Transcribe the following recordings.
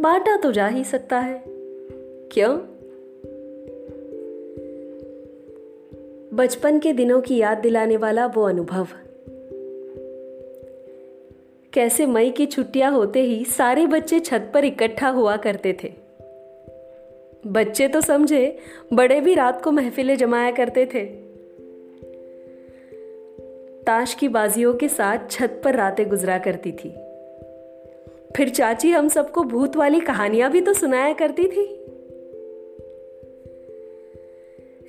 बांटा तो जा ही सकता है। क्यों? बचपन के दिनों की याद दिलाने वाला वो अनुभव। कैसे मई की छुट्टियाँ होते ही सारे बच्चे छत पर इकट्ठा हुआ करते थे। बच्चे तो समझे, बड़े भी रात को महफिलें जमाया करते थे। ताश की बाजियों के साथ छत पर रातें गुजरा करती थी। फिर चाची हम सबको भूत वाली कहानियाँ भी तो सुनाया करती थी।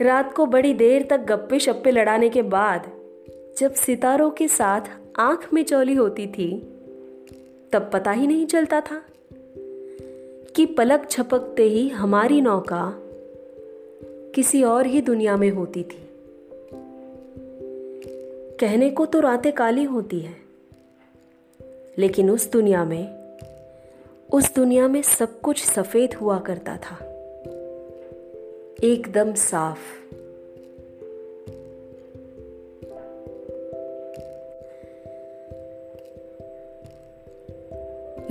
रात को बड़ी देर तक गप्पे शप्पे लड़ाने के बाद, जब सितारों के साथ आँख में चौली होती थी, तब पता ही नहीं चलता था कि पलक छपकते ही हमारी नौका किसी और ही दुनिया में होती थी। कहने को तो रातें काली होती है, लेकिन उस दुनिया में उस दुनिया में सब कुछ सफ़ेद हुआ करता था। एकदम साफ़।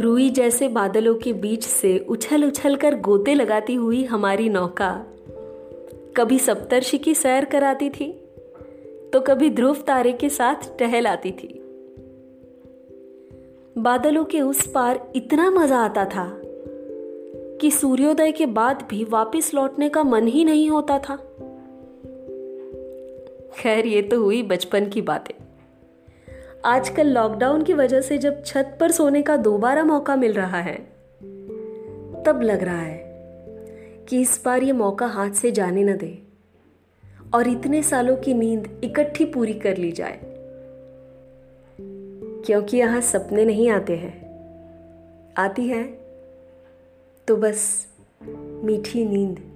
रूई जैसे बादलों के बीच से उछल उछल कर गोते लगाती हुई हमारी नौका। कभी सप्तर्षि की सैर कराती थी तो कभी ध्रुव तारे के साथ टहल आती थी। बादलों के उस पार इतना मज़ा आता था कि सूर्योदय के बाद भी वापस लौटने का मन ही नहीं होता था। खैर, ये तो हुई बचपन की बातें। आजकल लॉकडाउन की वजह से जब छत पर सोने का दोबारा मौका मिल रहा है, तब लग रहा है कि इस बार ये मौका हाथ से जाने न दे और इतने सालों की नींद इकट्ठी पूरी कर ली जाए। क्योंकि यहाँ सपने नहीं आते हैं। आती है तो बस मीठी नींद।